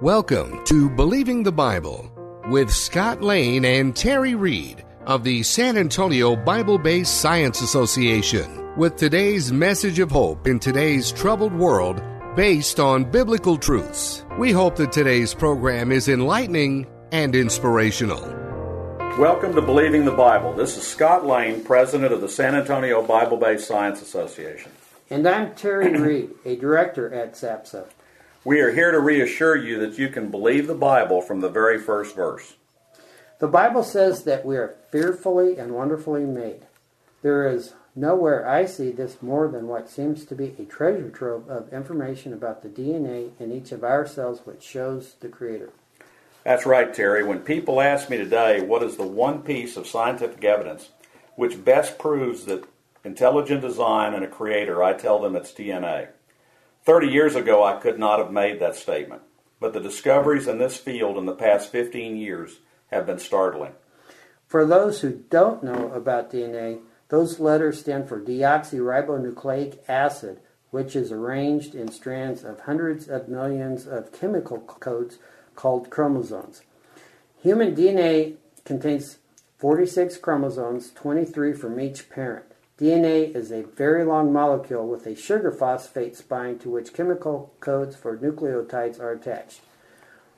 Welcome to Believing the Bible with Scott Lane and Terry Reed of the San Antonio Bible Based Science Association with today's message of hope in today's troubled world based on biblical truths. We hope that today's program is enlightening and inspirational. Welcome to Believing the Bible. This is Scott Lane, president of the San Antonio Bible Based Science Association. And I'm Terry Reed, a director at SABSA. We are here to reassure you that you can believe the Bible from the very first verse. The Bible says that we are fearfully and wonderfully made. There is nowhere I see this more than what seems to be a treasure trove of information about the DNA in each of our cells which shows the Creator. That's right, Terry. When people ask me today what is the one piece of scientific evidence which best proves that intelligent design and a creator, I tell them it's DNA. Thirty years ago, I could not have made that statement, but the discoveries in this field in the past 15 years have been startling. For those who don't know about DNA, those letters stand for deoxyribonucleic acid, which is arranged in strands of hundreds of millions of chemical codes called chromosomes. Human DNA contains 46 chromosomes, 23 from each parent. DNA is a very long molecule with a sugar phosphate spine to which chemical codes for nucleotides are attached.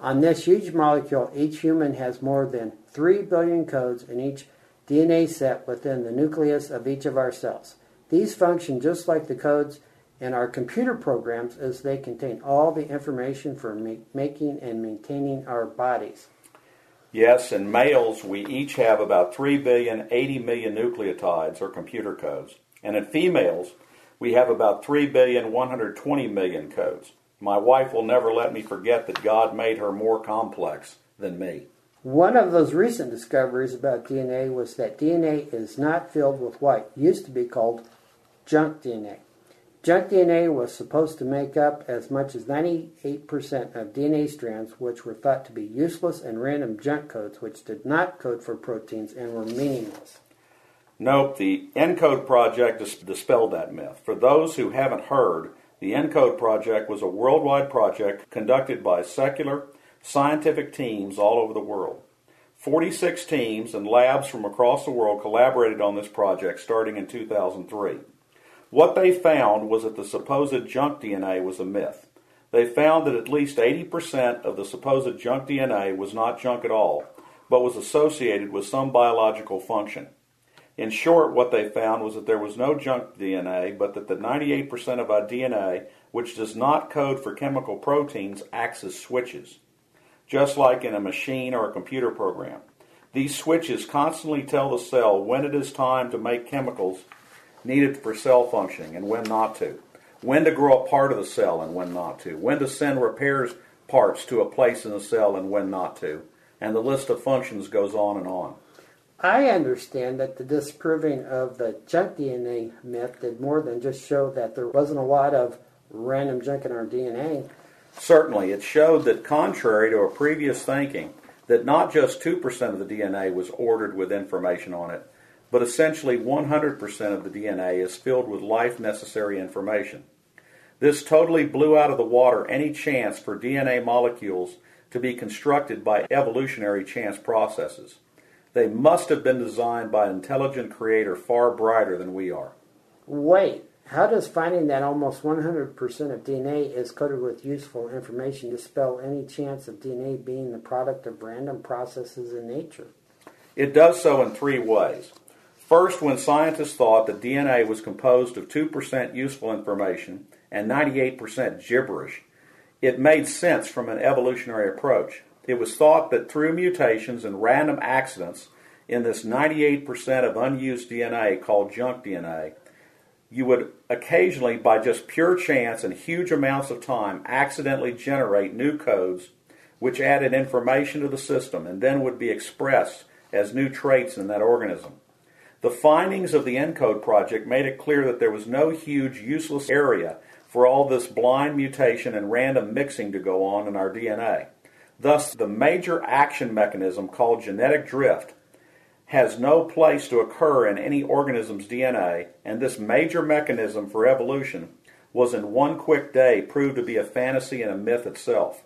On this huge molecule, each human has more than 3 billion codes in each DNA set within the nucleus of each of our cells. These function just like the codes in our computer programs as they contain all the information for ma- making and maintaining our bodies. Yes, in males, we each have about 3 billion 80 million nucleotides or computer codes. And in females, we have about 3 billion 120 million codes. My wife will never let me forget that God made her more complex than me. One of those recent discoveries about DNA was that DNA is not filled with what used to be called junk DNA. Junk DNA was supposed to make up as much as 98% of DNA strands, which were thought to be useless and random junk codes, which did not code for proteins and were meaningless. Nope, the ENCODE project dis- dispelled that myth. For those who haven't heard, the ENCODE project was a worldwide project conducted by secular scientific teams all over the world. 46 teams and labs from across the world collaborated on this project starting in 2003. What they found was that the supposed junk DNA was a myth. They found that at least 80% of the supposed junk DNA was not junk at all, but was associated with some biological function. In short, what they found was that there was no junk DNA, but that the 98% of our DNA, which does not code for chemical proteins, acts as switches, just like in a machine or a computer program. These switches constantly tell the cell when it is time to make chemicals needed for cell functioning and when not to, when to grow a part of the cell and when not to, when to send repairs parts to a place in the cell and when not to, and the list of functions goes on and on. I understand that the disproving of the junk DNA myth did more than just show that there wasn't a lot of random junk in our DNA. Certainly, it showed that contrary to a previous thinking, that not just 2% of the DNA was ordered with information on it, but essentially 100% of the DNA is filled with life necessary information. This totally blew out of the water any chance for DNA molecules to be constructed by evolutionary chance processes. They must have been designed by an intelligent creator far brighter than we are. Wait, how does finding that almost 100% of DNA is coded with useful information dispel any chance of DNA being the product of random processes in nature? It does so in three ways. First, when scientists thought that DNA was composed of 2% useful information and 98% gibberish, it made sense from an evolutionary approach. It was thought that through mutations and random accidents in this 98% of unused DNA called junk DNA, you would occasionally, by just pure chance and huge amounts of time, accidentally generate new codes which added information to the system and then would be expressed as new traits in that organism. The findings of the ENCODE project made it clear that there was no huge useless area for all this blind mutation and random mixing to go on in our DNA. Thus, the major action mechanism called genetic drift has no place to occur in any organism's DNA, and this major mechanism for evolution was in one quick day proved to be a fantasy and a myth itself.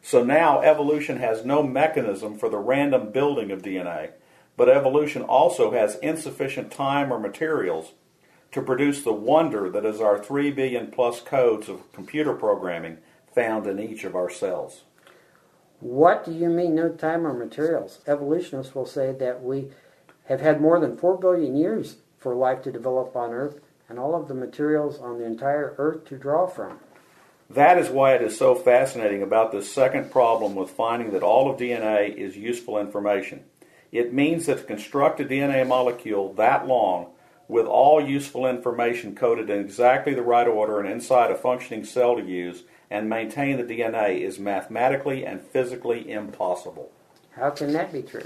So now evolution has no mechanism for the random building of DNA, but evolution also has insufficient time or materials to produce the wonder that is our 3 billion plus codes of computer programming found in each of our cells. What do you mean, no time or materials? Evolutionists will say that we have had more than 4 billion years for life to develop on Earth and all of the materials on the entire Earth to draw from. That is why it is so fascinating about this second problem with finding that all of DNA is useful information. It means that to construct a DNA molecule that long with all useful information coded in exactly the right order and inside a functioning cell to use and maintain the DNA is mathematically and physically impossible. How can that be true?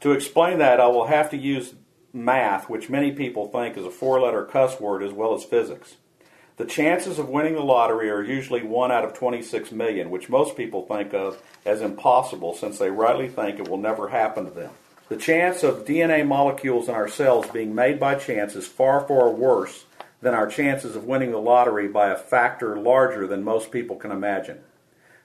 To explain that, I will have to use math, which many people think is a four letter cuss word, as well as physics. The chances of winning the lottery are usually 1 out of 26 million, which most people think of as impossible since they rightly think it will never happen to them. The chance of DNA molecules in our cells being made by chance is far, far worse than our chances of winning the lottery by a factor larger than most people can imagine.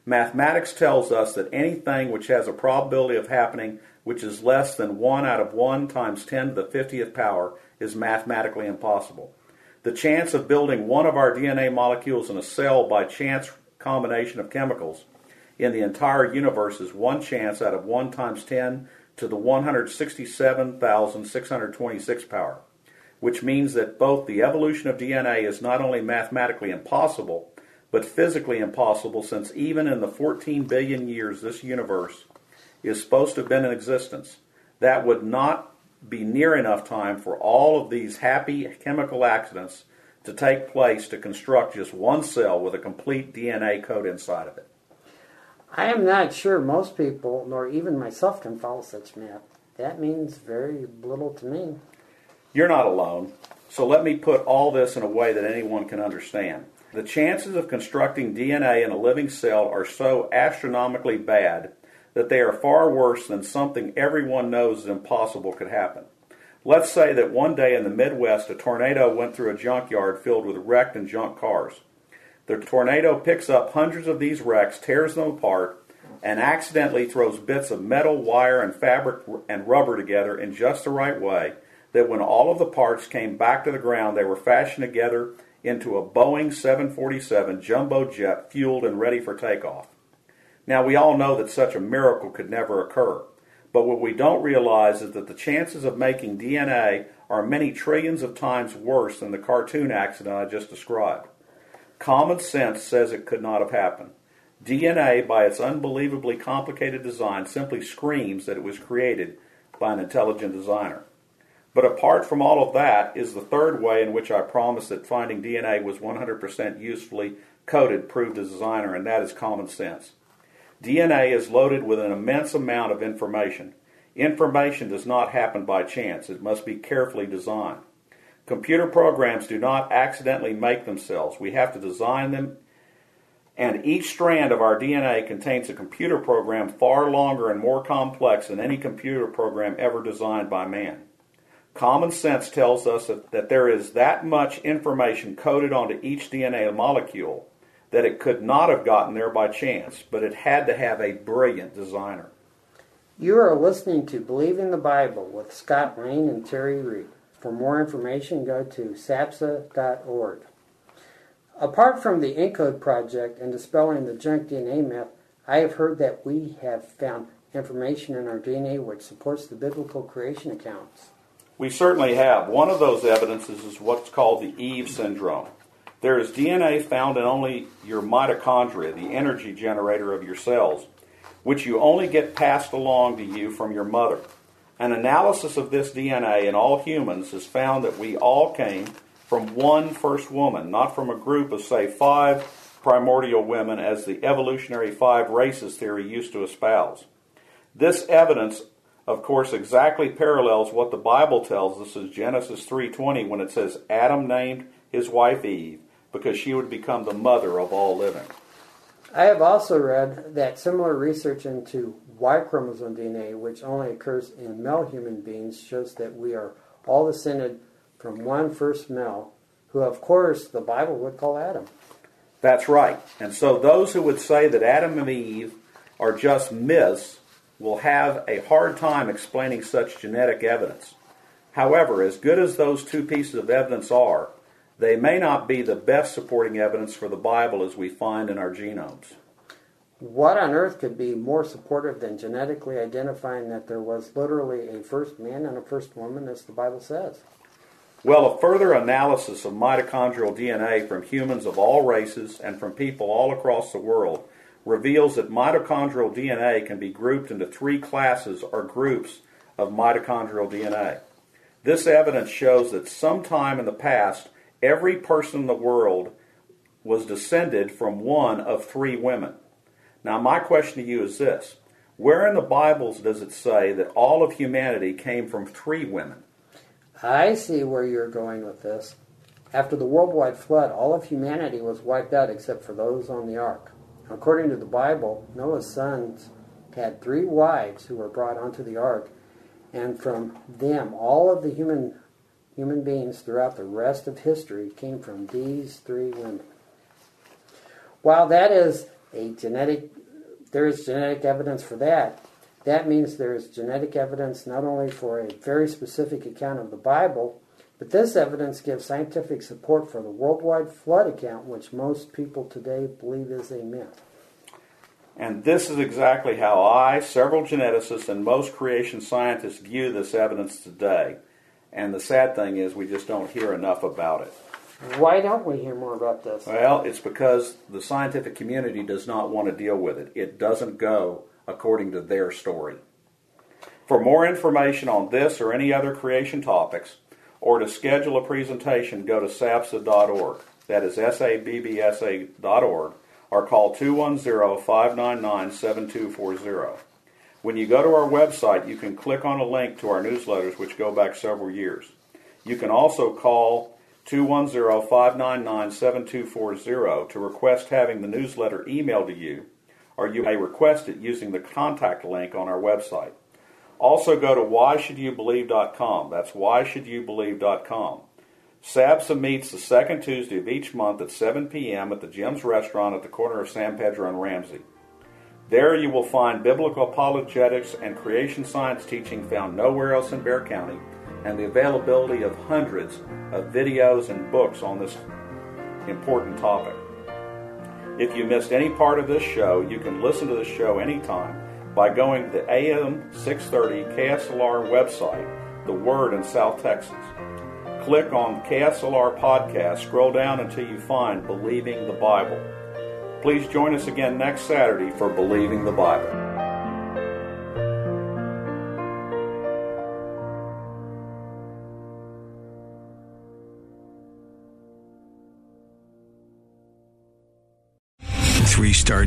Mathematics tells us that anything which has a probability of happening which is less than 1 out of 1 times 10 to the 50th power is mathematically impossible. The chance of building one of our DNA molecules in a cell by chance combination of chemicals in the entire universe is one chance out of 1 times 10 to the 167,626 power, which means that both the evolution of DNA is not only mathematically impossible, but physically impossible since even in the 14 billion years this universe is supposed to have been in existence, that would not be near enough time for all of these happy chemical accidents to take place to construct just one cell with a complete DNA code inside of it. I am not sure most people, nor even myself, can follow such math. That means very little to me. You're not alone, so let me put all this in a way that anyone can understand. The chances of constructing DNA in a living cell are so astronomically bad that they are far worse than something everyone knows is impossible could happen. Let's say that one day in the Midwest a tornado went through a junkyard filled with wrecked and junk cars. The tornado picks up hundreds of these wrecks, tears them apart, and accidentally throws bits of metal, wire, and fabric and rubber together in just the right way that when all of the parts came back to the ground, they were fashioned together into a Boeing 747 jumbo jet fueled and ready for takeoff. Now, we all know that such a miracle could never occur, but what we don't realize is that the chances of making DNA are many trillions of times worse than the cartoon accident I just described. Common sense says it could not have happened. DNA, by its unbelievably complicated design, simply screams that it was created by an intelligent designer. But apart from all of that is the third way in which I promised that finding DNA was 100% usefully coded proved a designer, and that is common sense. DNA is loaded with an immense amount of information. Information does not happen by chance, it must be carefully designed. Computer programs do not accidentally make themselves. We have to design them, and each strand of our DNA contains a computer program far longer and more complex than any computer program ever designed by man. Common sense tells us that, that there is that much information coded onto each DNA molecule that it could not have gotten there by chance, but it had to have a brilliant designer. You are listening to Believing the Bible with Scott Lane and Terry Reed. For more information, go to sabsa.org. Apart from the ENCODE project and dispelling the junk DNA myth, I have heard that we have found information in our DNA which supports the biblical creation accounts. We certainly have. One of those evidences is what's called the Eve syndrome. There is DNA found in only your mitochondria, the energy generator of your cells, which you only get passed along to you from your mother. An analysis of this DNA in all humans has found that we all came from one first woman, not from a group of, say, five primordial women as the evolutionary five races theory used to espouse. This evidence, of course, exactly parallels what the Bible tells us in Genesis 3:20 when it says Adam named his wife Eve because she would become the mother of all living. I have also read that similar research into Y chromosome DNA, which only occurs in male human beings, shows that we are all descended from one first male, who, of course, the Bible would call Adam. That's right. And so those who would say that Adam and Eve are just myths will have a hard time explaining such genetic evidence. However, as good as those two pieces of evidence are, they may not be the best supporting evidence for the Bible as we find in our genomes. What on earth could be more supportive than genetically identifying that there was literally a first man and a first woman, as the Bible says? Well, a further analysis of mitochondrial DNA from humans of all races and from people all across the world reveals that mitochondrial DNA can be grouped into three classes or groups of mitochondrial DNA. This evidence shows that sometime in the past, every person in the world was descended from one of three women. Now, my question to you is this Where in the Bibles does it say that all of humanity came from three women? I see where you're going with this. After the worldwide flood, all of humanity was wiped out except for those on the ark. According to the Bible, Noah's sons had three wives who were brought onto the ark, and from them, all of the human human beings throughout the rest of history came from these three women. While that is a genetic, there is genetic evidence for that. That means there is genetic evidence not only for a very specific account of the Bible, but this evidence gives scientific support for the worldwide flood account, which most people today believe is a myth. And this is exactly how I, several geneticists, and most creation scientists view this evidence today. And the sad thing is, we just don't hear enough about it. Why don't we hear more about this? Well, it's because the scientific community does not want to deal with it. It doesn't go according to their story. For more information on this or any other creation topics, or to schedule a presentation, go to sabsa.org. That is S-A-B-B-S-A.org, or call 210-599-7240. When you go to our website, you can click on a link to our newsletters, which go back several years. You can also call 210-599-7240 to request having the newsletter emailed to you, or you may request it using the contact link on our website. Also go to whyshouldyoubelieve.com. That's whyshouldyoubelieve.com. SABSA meets the second Tuesday of each month at 7 p.m. at the Jim's Restaurant at the corner of San Pedro and Ramsey. There you will find biblical apologetics and creation science teaching found nowhere else in Bexar County, and the availability of hundreds of videos and books on this important topic. If you missed any part of this show, you can listen to the show anytime by going to the AM 630 KSLR website, The Word in South Texas. Click on KSLR Podcast, scroll down until you find Believing the Bible. Please join us again next Saturday for Believing the Bible.